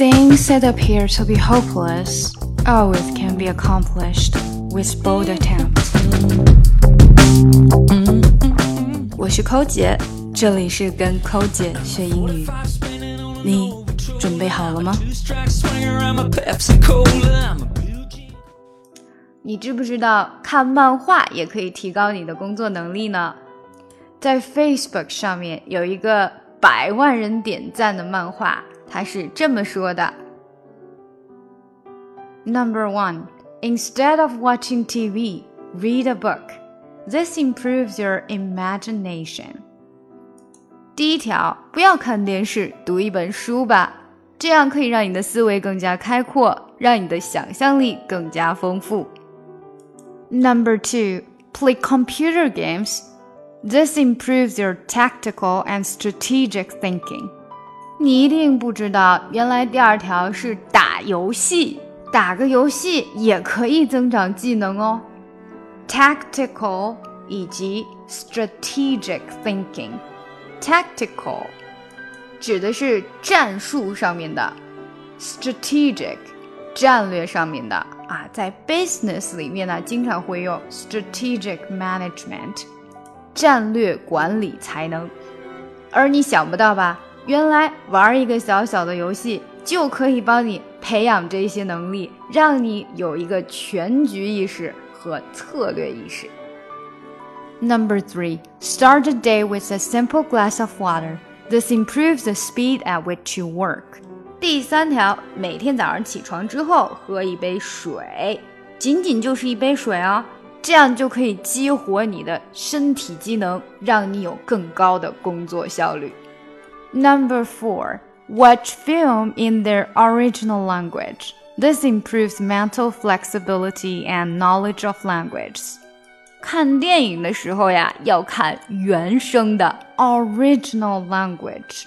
Things that appear to be hopeless always can be accomplished with bold attempts 我是扣姐，这里是跟扣姐学英语。你准备好了吗？你知不知道看漫画也可以提高你的工作能力呢？在 Facebook 上面有一个百万人点赞的漫画。他是这么说的：Number one, instead of watching TV, read a book. This improves your imagination. 第一条，不要看电视，读一本书吧，这样可以让你的思维更加开阔，让你的想象力更加丰富。Number two, play computer games. This improves your tactical and strategic thinking. 你一定不知道，原来第二条是打游戏，打个游戏也可以增长技能哦。Tactical 以及 strategic thinking。Tactical 指的是战术上面的，strategic 战略上面的啊，在 business 里面呢，经常会用 strategic management 战略管理才能，而你想不到吧？原来玩一个小小的游戏就可以帮你培养这些能力，让你有一个全局意识和策略意识。Number three, start the day with a simple glass of water. This improves the speed at which you work. 第三条，每天早上起床之后喝一杯水，仅仅就是一杯水哦，这样就可以激活你的身体机能，让你有更高的工作效率。Number four, watch film in their original language. This improves mental flexibility and knowledge of languages. 看电影的时候呀，要看原声的 original language，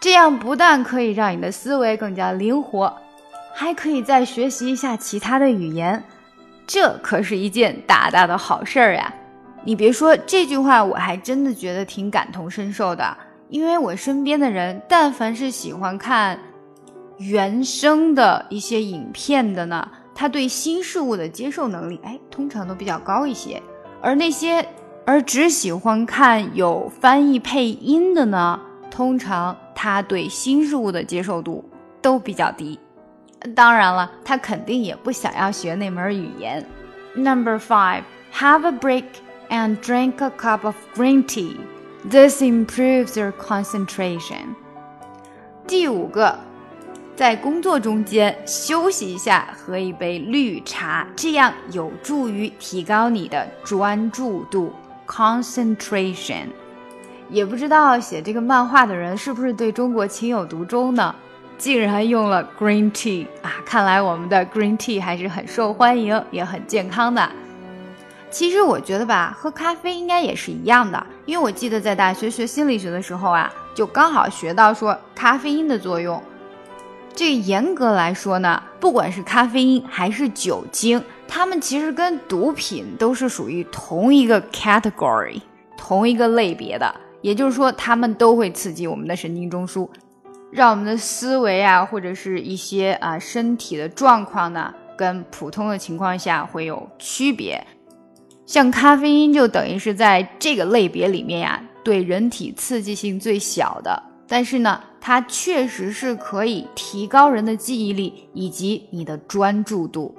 这样不但可以让你的思维更加灵活，还可以再学习一下其他的语言，这可是一件大大的好事儿呀！你别说这句话，我还真的觉得挺感同身受的。因为我身边的人，但凡是喜欢看原声的一些影片的呢，他对新事物的接受能力，哎，通常都比较高一些。而那些而只喜欢看有翻译配音的呢，通常他对新事物的接受度都比较低。当然了，他肯定也不想要学那门语言。Number five, have a break and drink a cup of green tea. This improves your concentration. 第五个，在工作中间休息一下，喝一杯绿茶，这样有助于提高你的专注度 （concentration）。也不知道写这个漫画的人是不是对中国情有独钟呢？竟然用了 green tea 啊！看来我们的 green tea 还是很受欢迎，也很健康的。其实我觉得吧，喝咖啡应该也是一样的，因为我记得在大学学心理学的时候啊，就刚好学到说咖啡因的作用。这严格来说呢，不管是咖啡因还是酒精，它们其实跟毒品都是属于同一个 category，同一个类别的。也就是说，它们都会刺激我们的神经中枢，让我们的思维啊，或者是一些啊身体的状况呢，跟普通的情况下会有区别。像咖啡因就等于是在这个类别里面呀，对人体刺激性最小的，但是呢，它确实是可以提高人的记忆力以及你的专注度。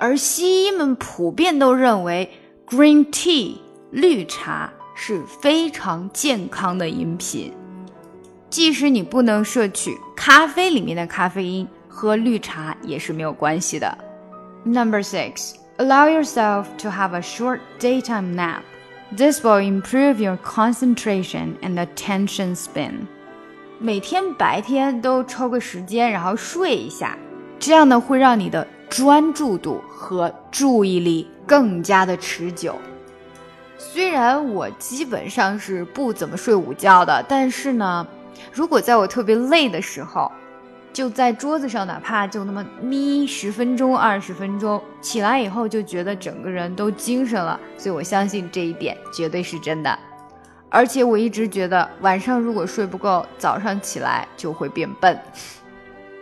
而西医们普遍都认为，green tea 绿茶是非常健康的饮品，即使你不能摄取咖啡里面的咖啡因，喝绿茶也是没有关系的。Number six。Allow yourself to have a short daytime nap. This will improve your concentration and attention span. 每天白天都抽个时间，然后睡一下，这样呢会让你的专注度和注意力更加的持久。虽然我基本上是不怎么睡午觉的，但是呢，如果在我特别累的时候， 就在桌子上，哪怕就那么眯十分钟、二十分钟，起来以后就觉得整个人都精神了。所以我相信这一点绝对是真的。而且我一直觉得晚上如果睡不够，早上起来就会变笨。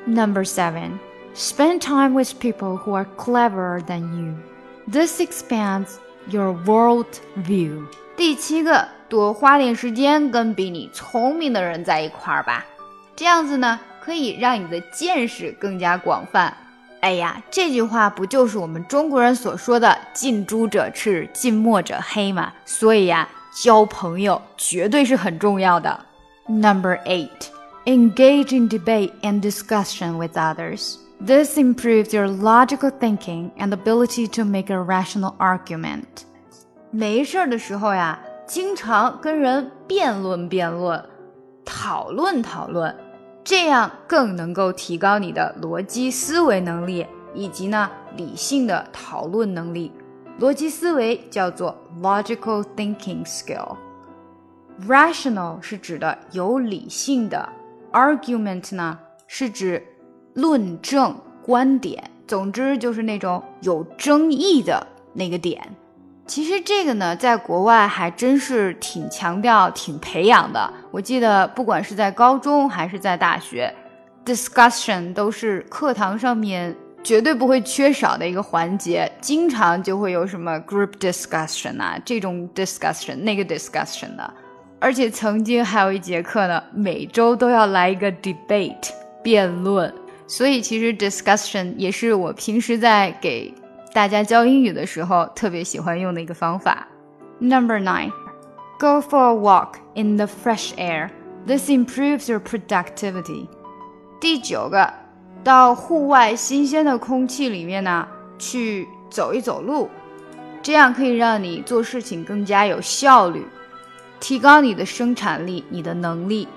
Number seven, spend time with people who are cleverer than you. This expands your world view. 第七个，多花点时间跟比你聪明的人在一块儿吧，这样子呢，可以让你的见识更加广泛。哎呀，这句话不就是我们中国人所说的“近朱者赤，近墨者黑”吗？所以呀，交朋友绝对是很重要的。Number eight, engage in debate and discussion with others. This improves your logical thinking and ability to make a rational argument. 没事儿的时候呀，经常跟人辩论辩论，讨论讨论，这样更能够提高你的逻辑思维能力以及呢理性的讨论能力。逻辑思维叫做 logical thinking skill。rational 是指的有理性的，argument 呢是指论证观点，总之就是那种有争议的那个点。其实这个呢，在国外还真是挺强调、挺培养的。我记得，不管是在高中还是在大学，discussion 都是课堂上面绝对不会缺少的一个环节。经常就会有什么 group discussion 啊，这种 discussion 那个 discussion 的。而且曾经还有一节课呢，每周都要来一个 debate 辩论。所以其实 discussion 也是我平时在给。大家教英语的时候特别喜欢用的一个方法。Number nine, go for a walk in the fresh air. This improves your productivity. 第九个，到户外新鲜的空气里面呢，去走一走路，这样可以让你做事情更加有效率，提高你的生产力、你的能力。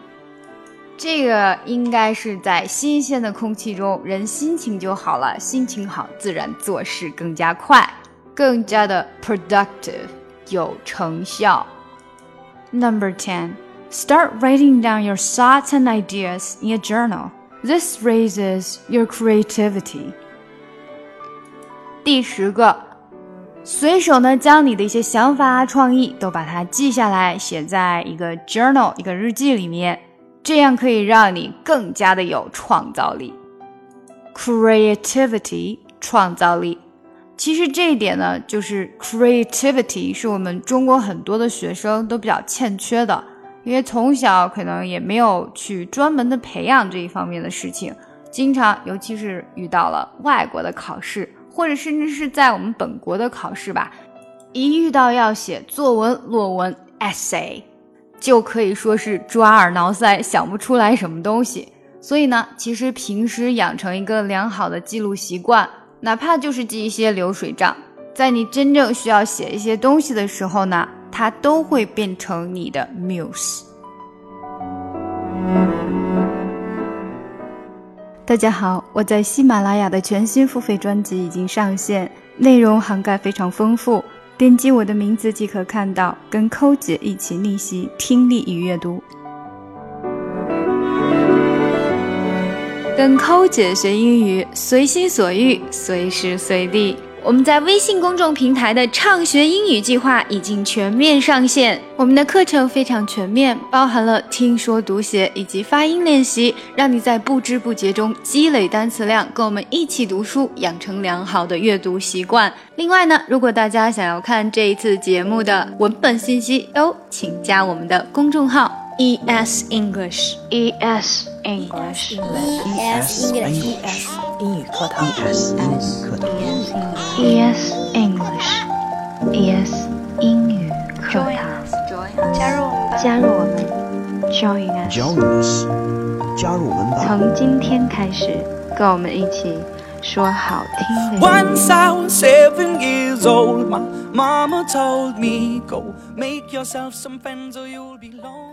这个应该是在新鲜的空气中，人心情就好了，心情好，自然做事更加快，更加的 productive，有成效。Number ten, start writing down your thoughts and ideas in a journal. This raises your creativity. 第十个，随手呢将你的一些想法、创意都把它记下来，写在一个 journal，一个日记里面。这样可以让你更加的有创造力，creativity 创造力。其实这一点呢，就是 creativity 是我们中国很多的学生都比较欠缺的，因为从小可能也没有去专门的培养这一方面的事情，经常尤其是遇到了外国的考试，或者甚至是在我们本国的考试吧，一遇到要写作文、论文、essay。就可以说是抓耳挠腮，想不出来什么东西。所以呢，其实平时养成一个良好的记录习惯，哪怕就是记一些流水账，在你真正需要写一些东西的时候呢，它都会变成你的 muse。大家好，我在喜马拉雅的全新付费专辑已经上线，内容涵盖非常丰富。点击我的名字即可看到，跟扣姐一起逆袭听力与阅读，跟扣姐学英语，随心所欲，随时随地。我们在微信公众平台的畅学英语计划已经全面上线。我们的课程非常全面，包含了听说读写以及发音练习，让你在不知不觉中积累单词量，跟我们一起读书，养成良好的阅读习惯。另外呢，如果大家想要看这一次节目的文本信息，都请加我们的公众号 E S English E S English E S English 英语课堂。E S 英语课堂 E S English E S 英语课堂，加入我们吧！加入我们，Join us。Join us，加入我们吧。从今天开始，跟我们一起说好听的。Once I was seven years old, my mama told me, Go make yourself some friends or you'll be lonely.